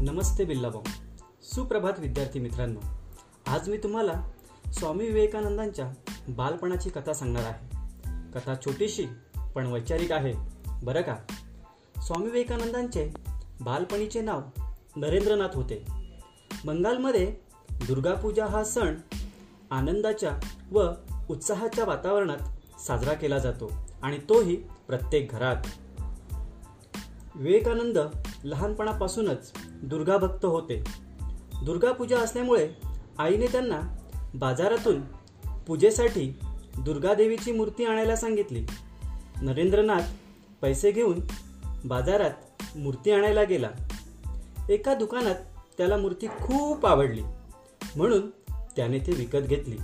नमस्ते बिल्लाबाम सुप्रभात विद्यार्थी मित्रांनो. आज मी तुम्हाला स्वामी विवेकानंदांच्या बालपणाची कथा सांगणार आहे. कथा छोटीशी पण वैचारिक आहे. बरं का? स्वामी विवेकानंदांचे बालपणीचे नाव नरेंद्रनाथ होते. बंगालमध्ये दुर्गापूजा हा सण आनंदाच्या व उत्साहाच्या वातावरणात साजरा केला जातो आणि तोही प्रत्येक घरात. विवेकानंद लहानपणापासूनच दुर्गा भक्त होते. दुर्गा पूजा असल्यामुळे आईने त्यांना बाजारातून पूजेसाठी दुर्गादेवीची मूर्ती आणायला सांगितली. नरेंद्रनाथ पैसे घेऊन बाजारात मूर्ती आणायला गेला. एका दुकानात त्याला मूर्ती खूप आवडली. म्हणून त्याने ती विकत घेतली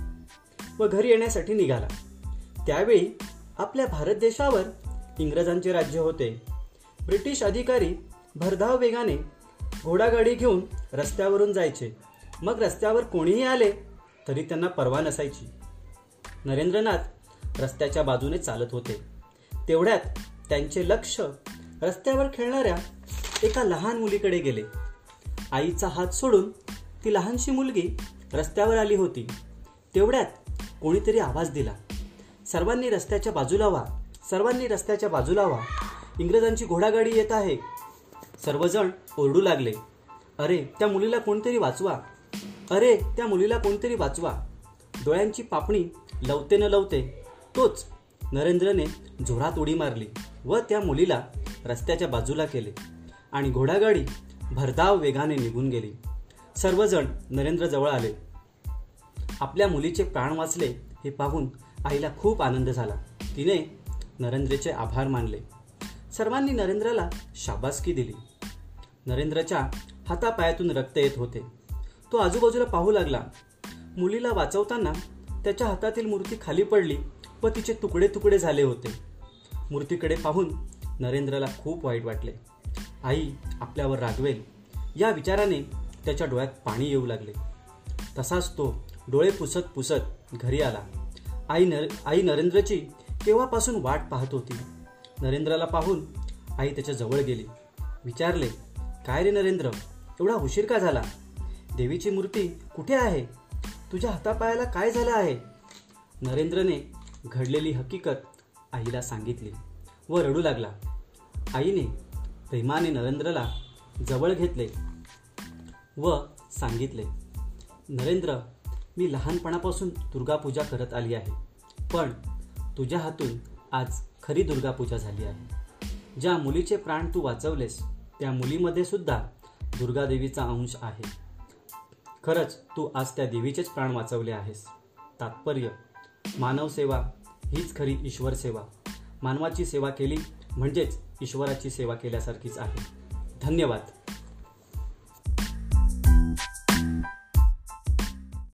व घरी येण्यासाठी निघाला. त्यावेळी आपल्या भारत देशावर इंग्रजांचे राज्य होते. ब्रिटिश अधिकारी भरधाव वेगाने घोडागाडी घेऊन रस्त्यावरून जायचे. मग रस्त्यावर कोणीही आले तरी त्यांना परवा नसायची. नरेंद्रनाथ रस्त्याच्या बाजूने चालत होते. तेवढ्यात त्यांचे लक्ष रस्त्यावर खेळणाऱ्या एका लहान मुलीकडे गेले. आईचा हात सोडून ती लहानशी मुलगी रस्त्यावर आली होती. तेवढ्यात कोणीतरी आवाज दिला. सर्वांनी रस्त्याच्या बाजूला व्हा. सर्वांनी रस्त्याच्या बाजूला व्हा. इंग्रजांची घोडागाडी येत आहे. सर्वजण ओरडू लागले. अरे त्या मुलीला कोणतरी वाचवा. अरे त्या मुलीला कोणतरी वाचवा. डोळ्यांची पापणी लवते न लवते तोच नरेंद्रने जोरात उडी मारली व त्या मुलीला रस्त्याच्या बाजूला केले आणि घोडागाडी भरधाव वेगाने निघून गेली. सर्वजण नरेंद्रजवळ आले. आपल्या मुलीचे प्राण वाचले हे पाहून आईला खूप आनंद झाला. तिने नरेंद्रचे आभार मानले. सर्वांनी नरेंद्रला शाबासकी दिली. नरेंद्रच्या हातापायातून रक्त येत होते. तो आजूबाजूला पाहू लागला. मुलीला वाचवताना त्याच्या हातातील मूर्ती खाली पडली व तिचे तुकडे तुकडे झाले होते. मूर्तीकडे पाहून नरेंद्रला खूप वाईट वाटले. आई आपल्यावर रागवेल या विचाराने त्याच्या डोळ्यात पाणी येऊ लागले. तसाच तो डोळे पुसत पुसत घरी आला. आई नर आई नरेंद्रची केव्हापासून वाट पाहत होती? नरेंद्रला पाहून आई त्याच्याजवळ गेली. विचारले काय रे नरेंद्र? एवढा उशीर का झाला? देवीची मूर्ती कुठे आहे? तुझ्या हातापायाला काय झालं आहे? नरेंद्रने घडलेली हकीकत आईला सांगितली व रडू लागला. आईने प्रेमाने नरेंद्रला जवळ घेतले व सांगितले नरेंद्र मी लहानपणापासून दुर्गापूजा करत आली आहे पण तुझ्या हातून आज खरी दुर्गापूजा झाली आहे. ज्या मुलीचे प्राण तू वाचवलेस त्या मुलीमध्ये सुद्धा दुर्गादेवीचा अंश आहे. खरंच तू आज त्या देवीचेच प्राण वाचवले आहेस. तात्पर्य मानव सेवा हीच खरी ईश्वर सेवा. मानवाची सेवा केली म्हणजेच ईश्वराची सेवा केल्यासारखीच आहे. धन्यवाद.